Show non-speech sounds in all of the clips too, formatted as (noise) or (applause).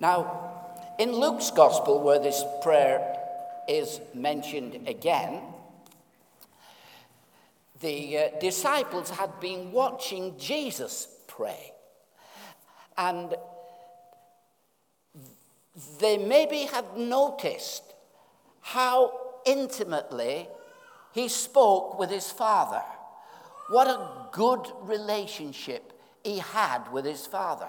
Now, in Luke's Gospel, where this prayer is mentioned again, the uh, disciples had been watching Jesus pray. And they maybe had noticed how intimately he spoke with his father. What a good relationship he had with his father.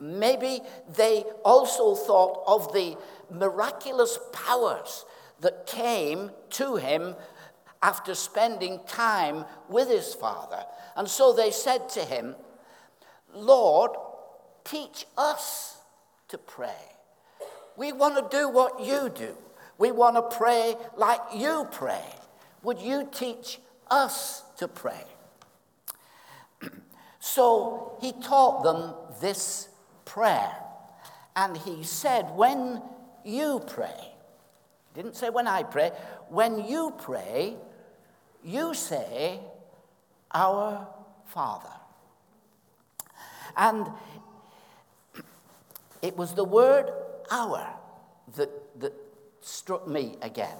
Maybe they also thought of the miraculous powers that came to him after spending time with his father. And so they said to him, Lord, teach us to pray. We want to do what you do. We want to pray like you pray. Would you teach us to pray? (clears throat) so he taught them this prayer. And he said, When you pray, he didn't say when I pray, when you pray, you say, Our Father. And it was the word our that, that struck me again.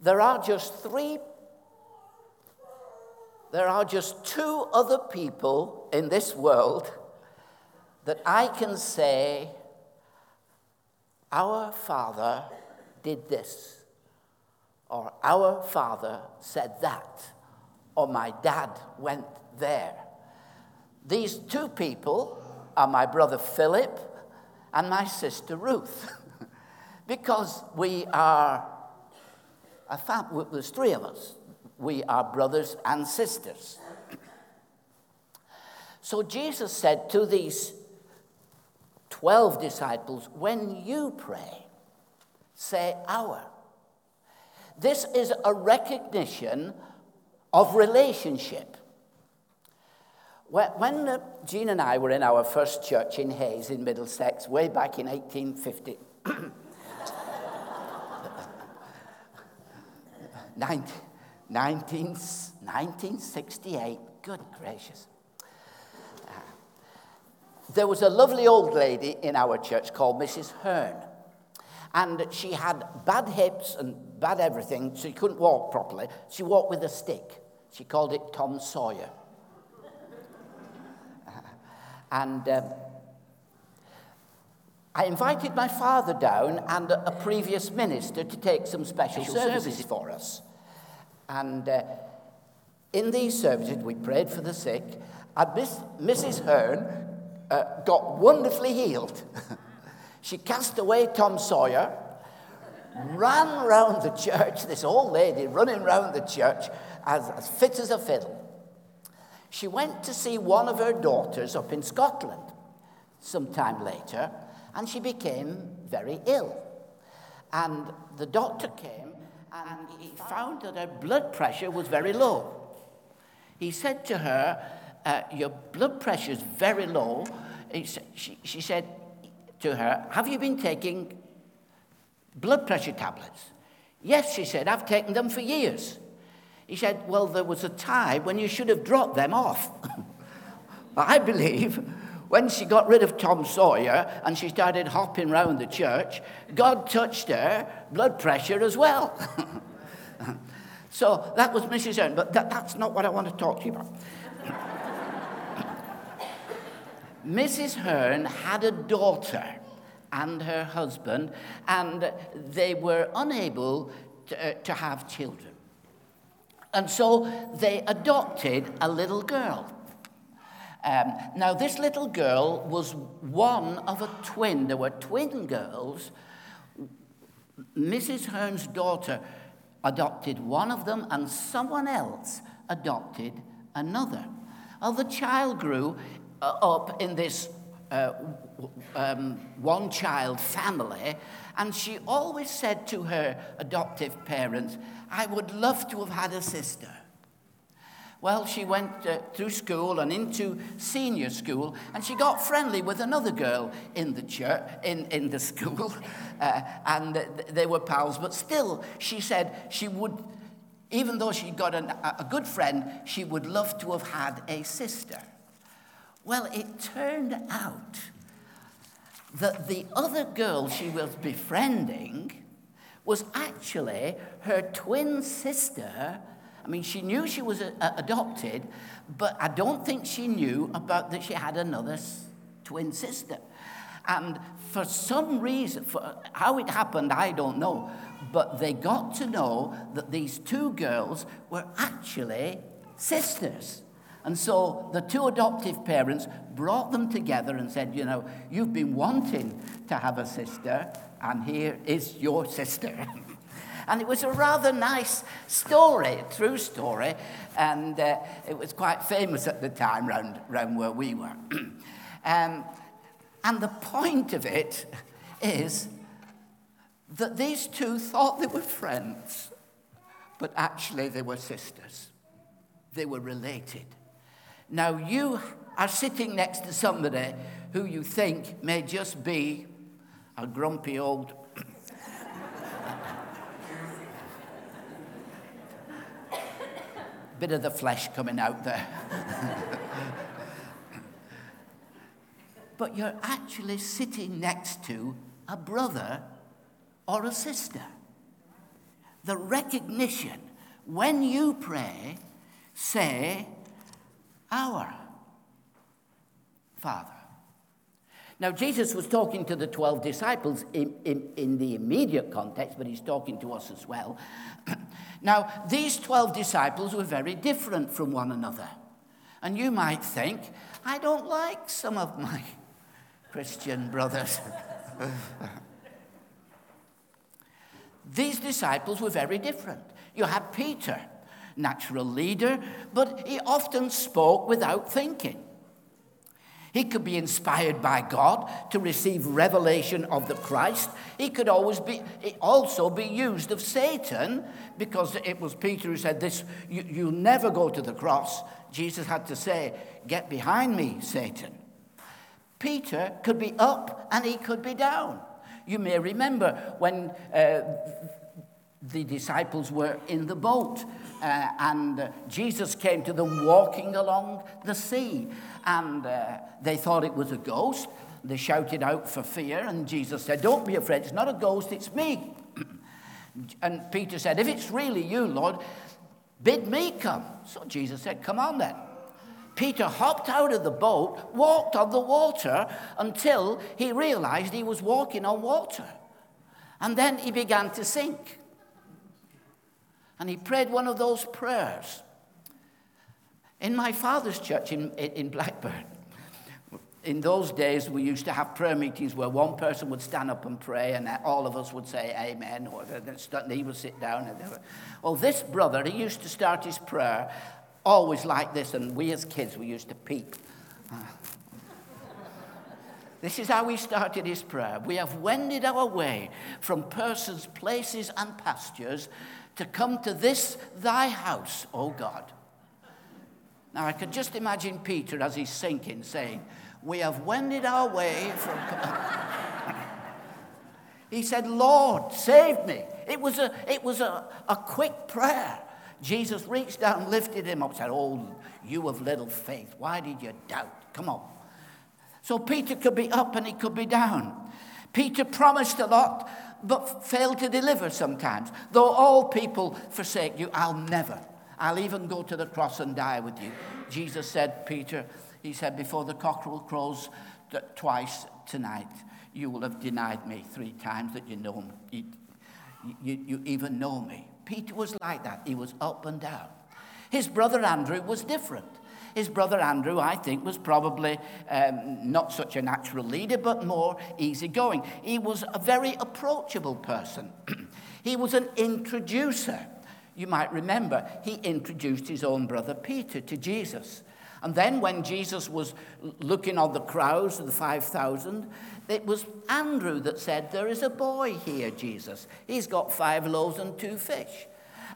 There are just three, there are just two other people in this world that I can say, Our Father did this, or Our Father said that, or my dad went there. These two people are my brother Philip and my sister Ruth, (laughs) because we are a family, there's three of us. We are brothers and sisters. (clears throat) So Jesus said to these 12 disciples, When you pray, say our. This is a recognition of relationship. When uh, Jean and I were in our first church in Hayes in Middlesex, way back in 1850, (laughs) 19, 1968, good gracious. There was a lovely old lady in our church called Mrs. Hearn. And she had bad hips and bad everything. so She couldn't walk properly. She walked with a stick. She called it Tom Sawyer. (laughs) And um, I invited my father down and a, previous minister to take some special services for us. And uh, in these services, we prayed for the sick, and Miss, Mrs. Hearn uh, got wonderfully healed. (laughs) she cast away Tom Sawyer, ran round the church, this old lady running round the church as, as fit as a fiddle she went to see one of her daughters up in Scotland sometime later, and she became very ill. And the doctor came and he found that her blood pressure was very low. He said to her, uh, Your blood pressure is very low. She, she said to her, Have you been taking blood pressure tablets? Yes, she said, I've taken them for years. He said, Well, there was a time when you should have dropped them off. (laughs) I believe when she got rid of Tom Sawyer and she started hopping round the church, God touched her blood pressure as well. (laughs) so that was Mrs. Hearn, but that, that's not what I want to talk to you about. Mrs. Hearn had a daughter and her husband, and they were unable to, uh, to have children. And so they adopted a little girl. Um, now, this little girl was one of a twin. There were twin girls. Mrs. Hearn's daughter adopted one of them, and someone else adopted another. Well, the child grew up in this uh, um, one child family, and she always said to her adoptive parents, I would love to have had a sister. Well, she went uh, through school and into senior school, and she got friendly with another girl in the church, in, in the (laughs) school, uh, and they were pals. But still, she said she would, even though she got an, a good friend, she would love to have had a sister. Well, it turned out that the other girl she was befriending was actually her twin sister. I mean, she knew she was a, a adopted, but I don't think she knew about that she had another s- twin sister. And for some reason, for how it happened, I don't know. But they got to know that these two girls were actually sisters. And so the two adoptive parents brought them together and said, You know, you've been wanting to have a sister, and here is your sister. (laughs) and it was a rather nice story, true story, and uh, it was quite famous at the time round, round where we were. (clears throat) um, and the point of it is that these two thought they were friends, but actually they were sisters. They were related. Now, you are sitting next to somebody who you think may just be a grumpy old. bit of the flesh coming out there. but you're actually sitting next to a brother or a sister. The recognition when you pray, say, Our Father. Now, Jesus was talking to the 12 disciples in, in, in the immediate context, but he's talking to us as well. (clears throat) now, these 12 disciples were very different from one another. And you might think, I don't like some of my Christian brothers. (laughs) These disciples were very different. You had Peter, natural leader, but he often spoke without thinking. He could be inspired by God to receive revelation of the Christ. He could always be also be used of Satan because it was Peter who said this you, you'll never go to the cross. Jesus had to say, Get behind me, Satan. Peter could be up and he could be down. You may remember when uh, the disciples were in the boat uh, and Jesus came to them walking along the sea. And uh, they thought it was a ghost. They shouted out for fear, and Jesus said, Don't be afraid, it's not a ghost, it's me. (clears throat) and Peter said, If it's really you, Lord, bid me come. So Jesus said, Come on then. Peter hopped out of the boat, walked on the water until he realized he was walking on water. And then he began to sink. And he prayed one of those prayers. In my father's church in, in Blackburn, in those days, we used to have prayer meetings where one person would stand up and pray, and all of us would say amen, or he would sit down. And well, this brother, he used to start his prayer always like this, and we as kids, we used to peep. (laughs) This is how he started his prayer. We have wended our way from persons, places, and pastures to come to this thy house, O God. Now I could just imagine Peter as he's sinking saying, We have wended our way from. (laughs) he said, Lord, save me. It was a, it was a, a quick prayer. Jesus reached down, lifted him up, said, Oh, you of little faith, why did you doubt? Come on. So Peter could be up and he could be down. Peter promised a lot, but fail to deliver sometimes. Though all people forsake you, I'll never. I'll even go to the cross and die with you. Jesus said, Peter, he said, before the cockerel crows twice tonight, you will have denied me three times that you know me. You, you, you even know me. Peter was like that. He was up and down. His brother Andrew was different. His brother Andrew, I think, was probably um, not such a natural leader, but more easygoing. He was a very approachable person. (clears throat) he was an introducer. You might remember, he introduced his own brother Peter to Jesus. And then when Jesus was looking on the crowds of the 5,000, it was Andrew that said, There is a boy here, Jesus. He's got five loaves and two fish.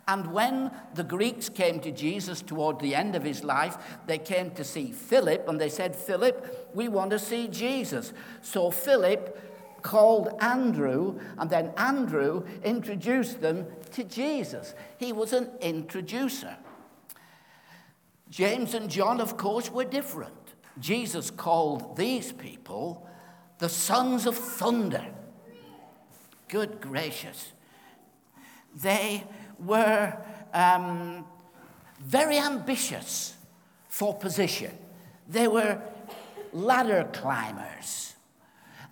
And when the Greeks came to Jesus toward the end of his life, they came to see Philip and they said, Philip, we want to see Jesus. So Philip called Andrew, and then Andrew introduced them to Jesus. He was an introducer. James and John, of course, were different. Jesus called these people the sons of thunder. Good gracious. They were um, very ambitious for position. They were ladder climbers.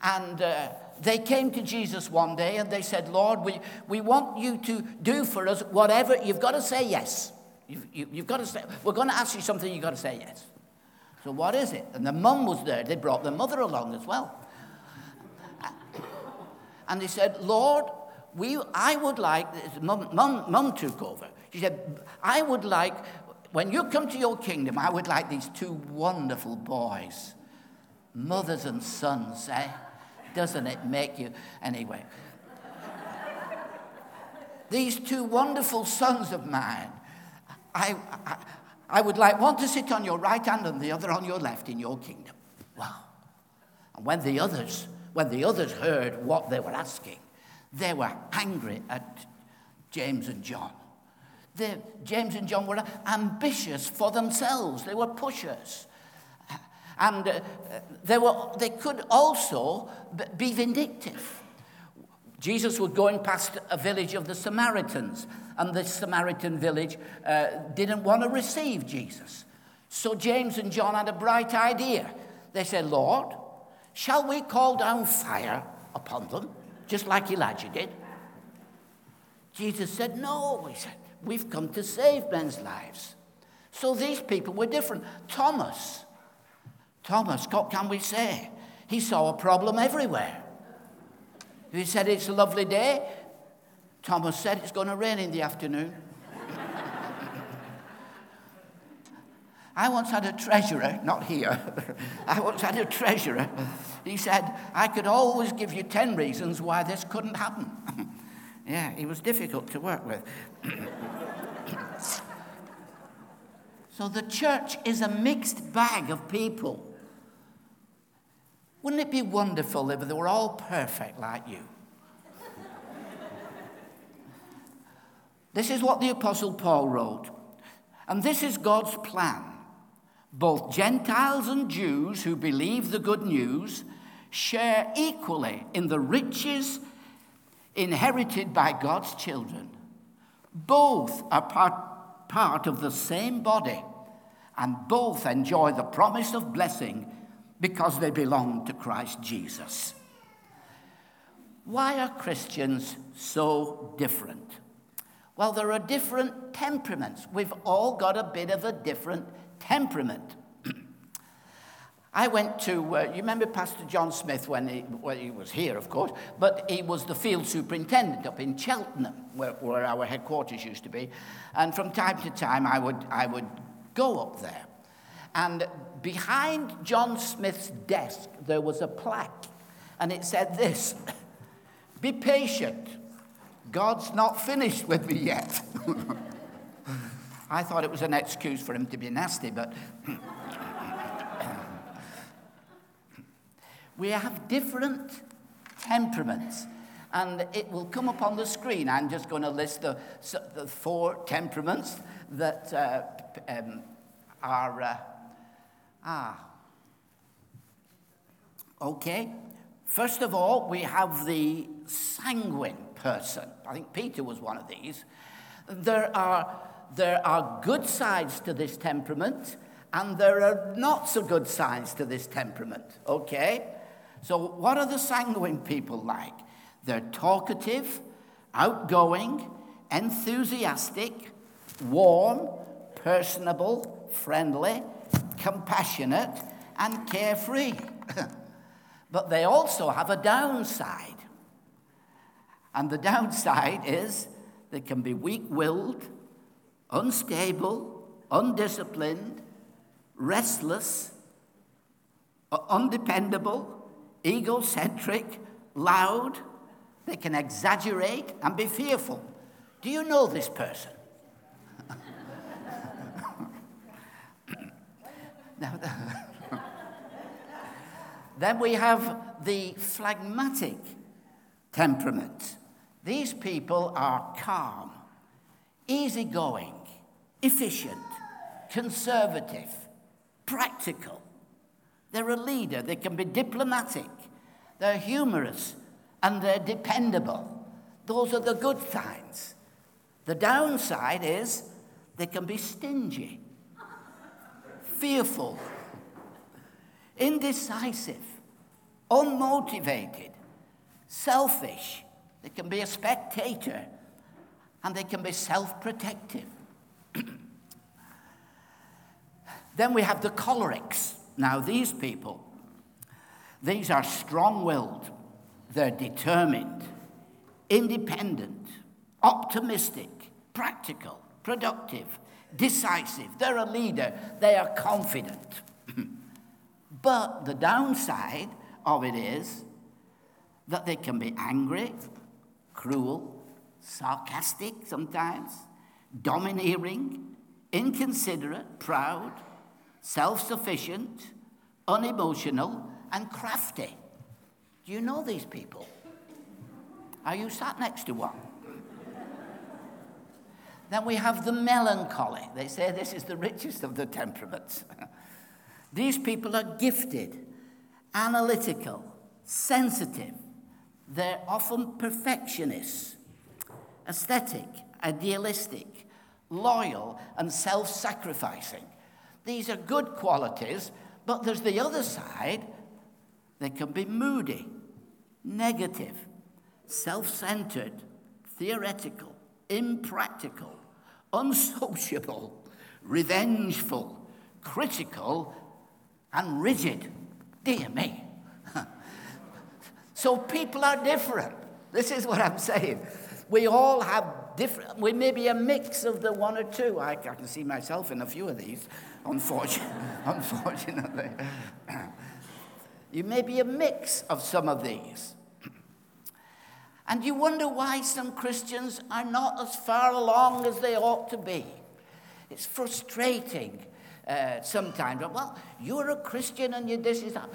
And uh, they came to Jesus one day and they said, Lord, we, we want you to do for us whatever. You've got to say yes. You've, you, have got to say, we're going to ask you something, you've got to say yes. So what is it? And the mum was there. They brought the mother along as well. And they said, Lord, we, I would like, mum, mum, mum took over. She said, I would like, when you come to your kingdom, I would like these two wonderful boys, mothers and sons, eh? Doesn't it make you? Anyway. (laughs) These two wonderful sons of mine, I, I, I would like one to sit on your right hand and the other on your left in your kingdom. Wow. And when the others, when the others heard what they were asking, they were angry at James and John. They, James and John were ambitious for themselves. They were pushers. And uh, they, were, they could also be vindictive. Jesus was going past a village of the Samaritans, and the Samaritan village uh, didn't want to receive Jesus. So James and John had a bright idea. They said, Lord, shall we call down fire upon them, just like Elijah did? Jesus said, No. He said, We've come to save men's lives. So these people were different. Thomas, Thomas, what can we say? He saw a problem everywhere. He said, It's a lovely day. Thomas said, It's going to rain in the afternoon. I once had a treasurer, not here, (laughs) I once had a treasurer. He said, I could always give you 10 reasons why this couldn't happen. (laughs) yeah, he was difficult to work with. (coughs) so the church is a mixed bag of people. Wouldn't it be wonderful if they were all perfect like you? (laughs) this is what the Apostle Paul wrote. And this is God's plan. Both Gentiles and Jews who believe the good news share equally in the riches inherited by God's children. Both are part, part of the same body, and both enjoy the promise of blessing because they belong to Christ Jesus. Why are Christians so different? Well, there are different temperaments. We've all got a bit of a different temperament. (clears throat) I went to, uh, you remember Pastor John Smith when he, well, he was here, of course, but he was the field superintendent up in Cheltenham, where, where our headquarters used to be. And from time to time, I would, I would go up there. And behind John Smith's desk, there was a plaque, and it said this Be patient. God's not finished with me yet. (laughs) I thought it was an excuse for him to be nasty, but. we have different temperaments. And it will come up on the screen. I'm just going to list the, the four temperaments that uh, um, are. Uh, Ah. Okay. First of all, we have the sanguine person. I think Peter was one of these. There are, there are good sides to this temperament, and there are not so good sides to this temperament. Okay? So, what are the sanguine people like? They're talkative, outgoing, enthusiastic, warm, personable, friendly, compassionate, and carefree. (laughs) but they also have a downside. And the downside is they can be weak willed, unstable, undisciplined, restless, uh, undependable, egocentric, loud. They can exaggerate and be fearful. Do you know this person? (laughs) then we have the phlegmatic temperament. These people are calm, easygoing, efficient, conservative, practical. They're a leader, they can be diplomatic, they're humorous, and they're dependable. Those are the good signs. The downside is they can be stingy, fearful, indecisive, unmotivated, selfish. They can be a spectator and they can be self protective. Then we have the cholerics. Now, these people, these are strong willed, they're determined, independent, optimistic, practical, productive, decisive. They're a leader, they are confident. (clears throat) but the downside of it is that they can be angry, cruel, sarcastic sometimes, domineering, inconsiderate, proud, self sufficient, unemotional, and crafty. Do you know these people? Are you sat next to one? then we have the melancholy. They say this is the richest of the temperaments. (laughs) these people are gifted, analytical, sensitive. They're often perfectionists, aesthetic, idealistic, loyal, and self sacrificing. These are good qualities, but there's the other side. They can be moody, negative, self centered, theoretical, impractical, unsociable, revengeful, critical, and rigid. Dear me. (laughs) so people are different. This is what I'm saying. We all have different, we may be a mix of the one or two. I, I can see myself in a few of these, (laughs) unfortunately. unfortunately. (clears throat) you may be a mix of some of these. (clears throat) And you wonder why some Christians are not as far along as they ought to be. It's frustrating uh, sometimes. Well, you're a Christian and you this is that.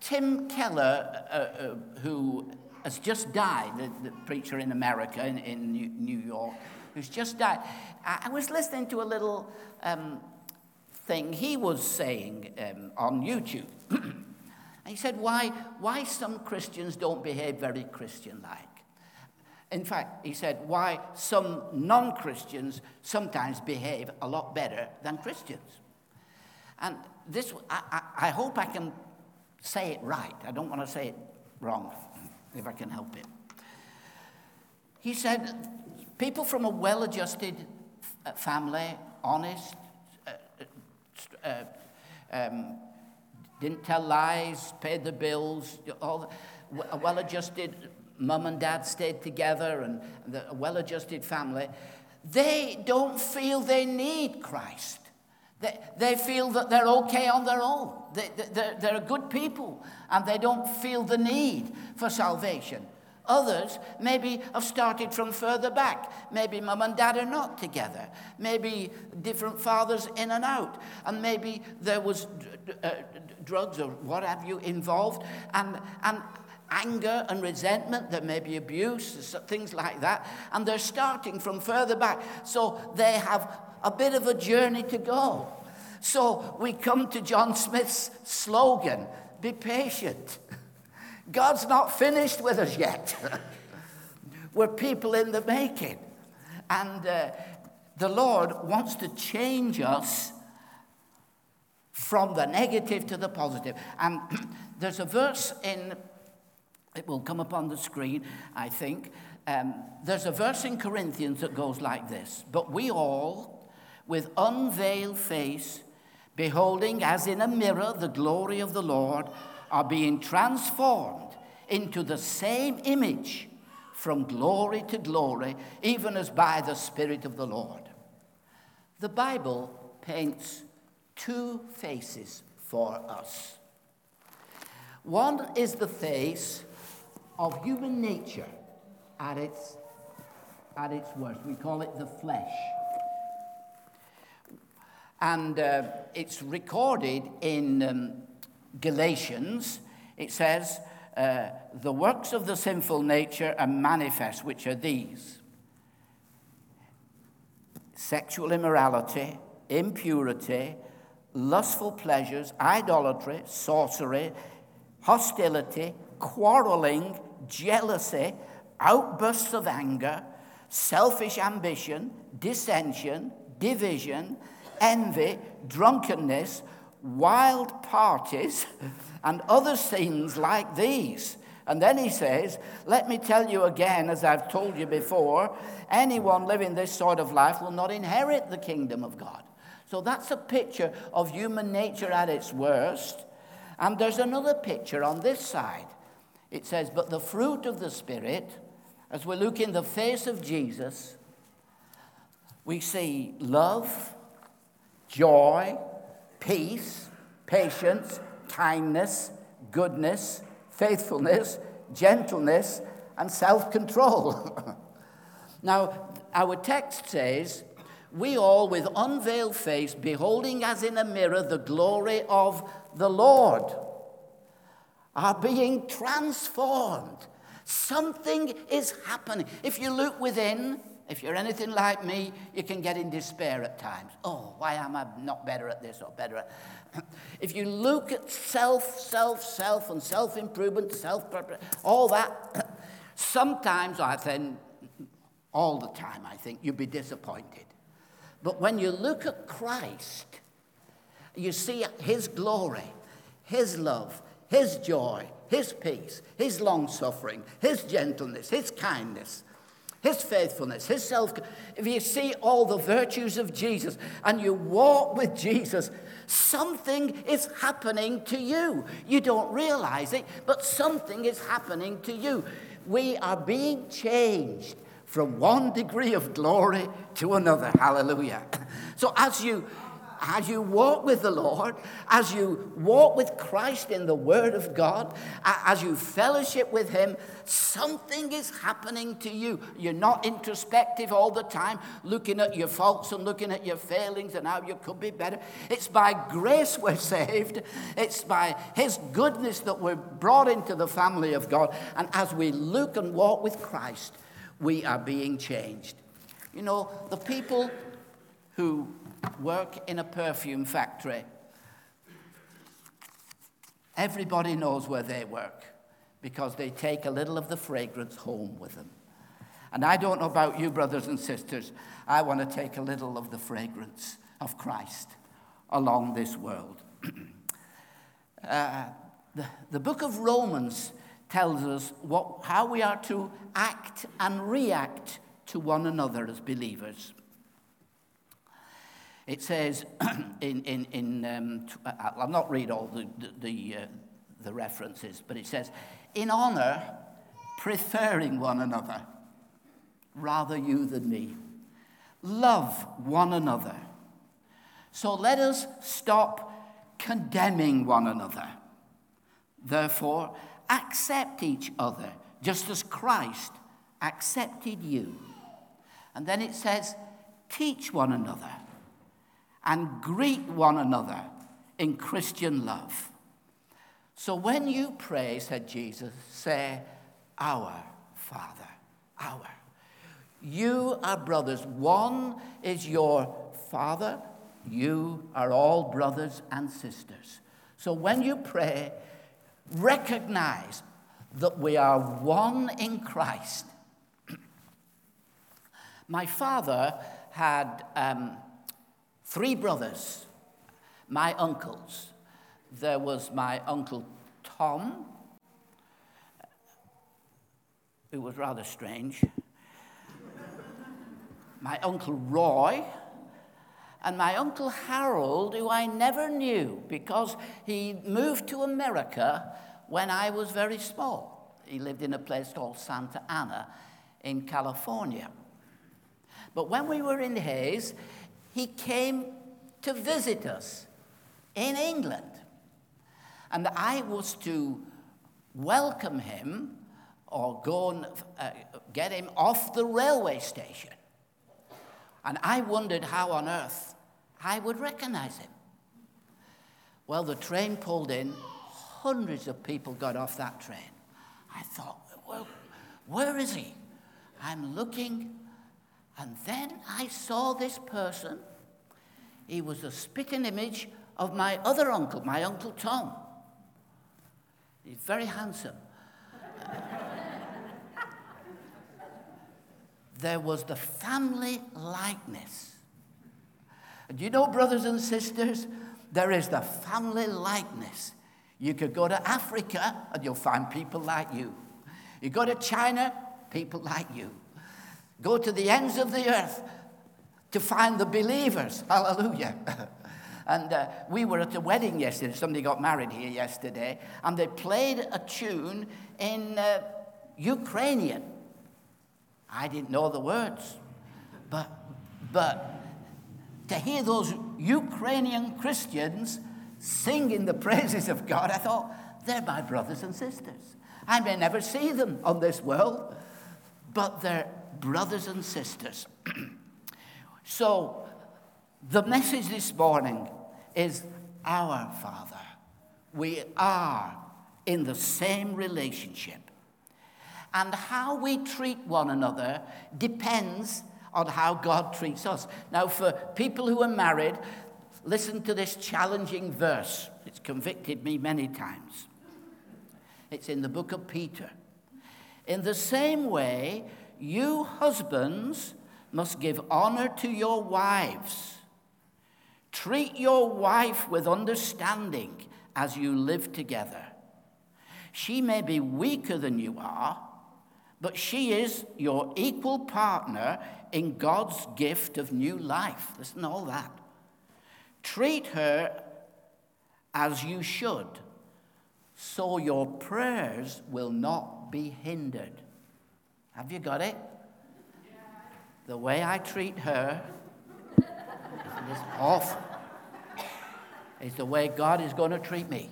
Tim Keller, uh, uh, who has just died, the, the preacher in America, in, in, New York, who's just died. I, was listening to a little um, thing he was saying um, on YouTube. (clears throat) he said, why, why some Christians don't behave very Christian like. In fact, he said why some non Christians sometimes behave a lot better than Christians. And this, I, I, I, hope I can say it right. I don't want to say it wrong, if I can help it. He said people from a well adjusted uh, family, honest, uh, um, didn't tell lies, paid the bills, all a well adjusted mum and dad stayed together and the, a well adjusted family, they don't feel they need Christ. They, they feel that they're okay on their own. They, they're, they're good people and they don't feel the need for salvation. Others maybe have started from further back. Maybe mum and dad are not together. Maybe different fathers in and out. And maybe there was uh, drugs or what have you involved. And, and anger and resentment, there may be abuse, things like that, and they're starting from further back. So they have a bit of a journey to go. So we come to John Smith's slogan be patient. (laughs) God's not finished with us yet. (laughs) We're people in the making. And uh, the Lord wants to change us from the negative to the positive. And (clears throat) there's a verse in it will come up on the screen, I think. Um, there's a verse in Corinthians that goes like this But we all, with unveiled face, beholding as in a mirror the glory of the Lord, are being transformed into the same image from glory to glory, even as by the Spirit of the Lord. The Bible paints two faces for us. One is the face of human nature at its, at its worst. We call it the flesh. And uh, it's recorded in um, Galatians. It says, uh, The works of the sinful nature are manifest, which are these sexual immorality, impurity, lustful pleasures, idolatry, sorcery, hostility, quarreling, jealousy, outbursts of anger, selfish ambition, dissension, division, envy, drunkenness, wild parties, and other scenes like these. And then he says, Let me tell you again, as I've told you before, anyone living this sort of life will not inherit the kingdom of God. So that's a picture of human nature at its worst. And there's another picture on this side. It says, But the fruit of the Spirit, as we look in the face of Jesus, we see love, joy, peace, patience, kindness, goodness, faithfulness, gentleness, and self control. (laughs) now, our text says, We all, with unveiled face, beholding as in a mirror the glory of the Lord, are being transformed. Something is happening. If you look within, if you're anything like me, you can get in despair at times. Oh, why am I not better at this or better at (laughs) if you look at self, self, self, and self improvement, self all that, (clears throat) sometimes I think, all the time, I think, you'd be disappointed. But when you look at Christ, you see His glory, His love, His joy, His peace, His long suffering, His gentleness, His kindness his faithfulness, his self. If you see all the virtues of Jesus and you walk with Jesus, something is happening to you. You don't realize it, but something is happening to you. We are being changed from one degree of glory to another. Hallelujah. (laughs) So as you as you walk with the Lord, as you walk with Christ in the Word of God, as you fellowship with Him, something is happening to you. You're not introspective all the time, looking at your faults and looking at your failings and how you could be better. It's by grace we're (laughs) saved, it's by His goodness that we're brought into the family of God. And as we look and walk with Christ, we are being changed. You know, the people who work in a perfume factory. Everybody knows where they work because they take a little of the fragrance home with them. And I don't know about you, brothers and sisters, I want to take a little of the fragrance of Christ along this world. (clears throat) uh, the, the book of Romans tells us what, how we are to act and react to one another as believers. It says (clears throat) in, in, in um, uh, I'll not read all the, the, the, uh, the references, but it says, in honor, preferring one another, rather you than me. Love one another. So let us stop condemning one another. Therefore, accept each other, just as Christ accepted you. And then it says, teach one another and greet one another in Christian love. So when you pray, said Jesus, say, Our Father, our. You are brothers. One is your father, you are all brothers and sisters. So when you pray, recognize that we are one in Christ. (clears throat) My father had um, three brothers, my uncles. There was my uncle Tom, who was rather strange, my uncle Roy, and my uncle Harold, who I never knew because he moved to America when I was very small. He lived in a place called Santa Ana in California. But when we were in Hayes, he came to visit us in England. And I was to welcome him or go and uh, get him off the railway station. And I wondered how on earth I would recognize him. Well, the train pulled in, hundreds of people got off that train. I thought, well, where is he? I'm looking and then I saw this person. He was a spitting image of my other uncle, my uncle Tom. He's very handsome. (laughs) there was the family likeness. And you know, brothers and sisters, there is the family likeness. You could go to Africa and you'll find people like you. You go to China, people like you. Go to the ends of the earth to find the believers. Hallelujah. (laughs) and uh, we were at a wedding yesterday. Somebody got married here yesterday, and they played a tune in uh, Ukrainian. I didn't know the words, but, but to hear those Ukrainian Christians singing the praises of God, I thought, they're my brothers and sisters. I may never see them on this world, but they're brothers and sisters. (clears throat) so, the message this morning is our Father. We are in the same relationship. And how we treat one another depends on how God treats us. Now, for people who are married, listen to this challenging verse. It's convicted me many times. It's in the book of Peter. In the same way, you husbands must give honor to your wives. Treat your wife with understanding as you live together. She may be weaker than you are, but she is your equal partner in God's gift of new life. Listen to all that. Treat her as you should, so your prayers will not be hindered. Have you got it? The way I treat her is awful. It's the way God is going to treat me.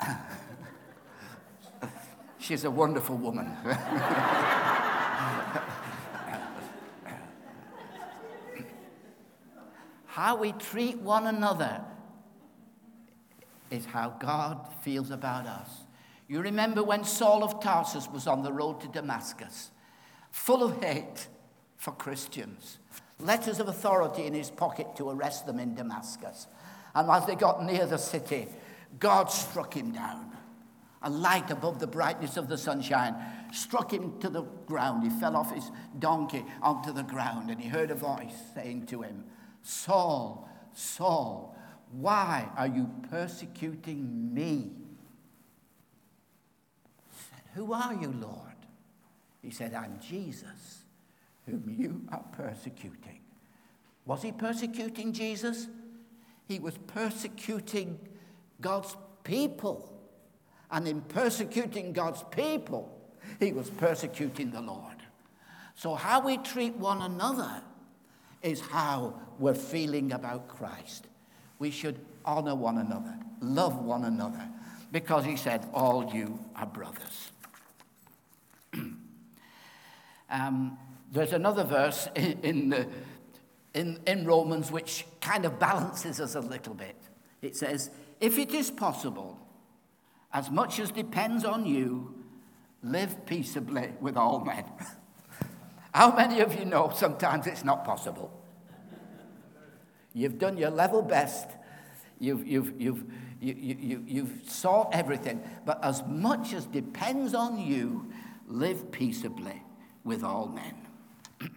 (laughs) She's a wonderful woman. (laughs) how we treat one another is how God feels about us. You remember when Saul of Tarsus was on the road to Damascus, full of hate for Christians, letters of authority in his pocket to arrest them in Damascus. And as they got near the city, God struck him down. A light above the brightness of the sunshine struck him to the ground. He fell off his donkey onto the ground, and he heard a voice saying to him, Saul, Saul, why are you persecuting me? Who are you, Lord? He said, I'm Jesus, whom you are persecuting. Was he persecuting Jesus? He was persecuting God's people. And in persecuting God's people, he was persecuting the Lord. So, how we treat one another is how we're feeling about Christ. We should honor one another, love one another, because he said, All you are brothers. Um, there's another verse (laughs) in, in, in, in Romans which kind of balances us a little bit. It says, If it is possible, as much as depends on you, live peaceably with all men. (laughs) How many of you know sometimes it's not possible? You've done your level best. You've, you've, you've, you, you, you've sought everything. But as much as depends on you, live peaceably with all men. (clears throat)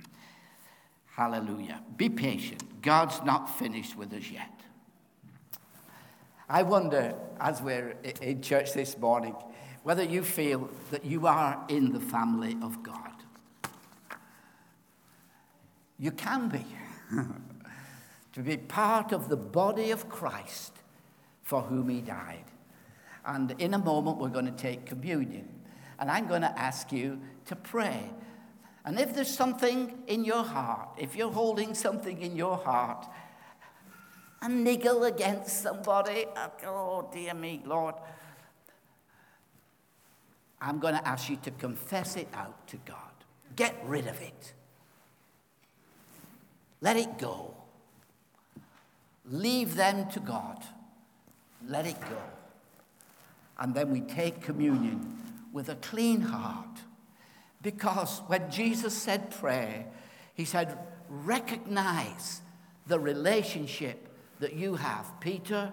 Hallelujah. Be patient. God's not finished with us yet. I wonder, as we're in church this morning, whether you feel that you are in the family of God. You can be. (laughs) to be part of the body of Christ for whom he died. And in a moment, we're going to take communion. And I'm going to ask you to pray. And if there's something in your heart, if you're holding something in your heart a niggle against somebody. Oh, dear me, Lord. I'm going to ask you to confess it out to God. Get rid of it. Let it go. Leave them to God. Let it go. And then we take communion with a clean heart. Because when Jesus said pray, he said, recognize the relationship that you have. Peter,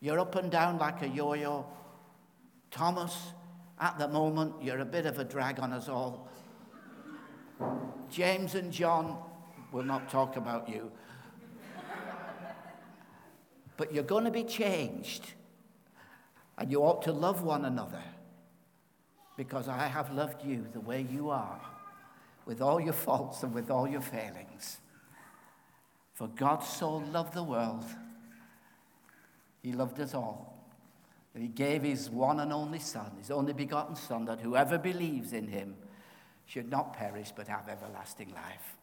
you're up and down like a yo yo. Thomas, at the moment, you're a bit of a drag on us all. James and John will not talk about you. but you're going to be changed. And you ought to love one another because I have loved you the way you are, with all your faults and with all your failings. For God so loved the world, He loved us all. He gave His one and only Son, His only begotten Son, that whoever believes in Him should not perish but have everlasting life.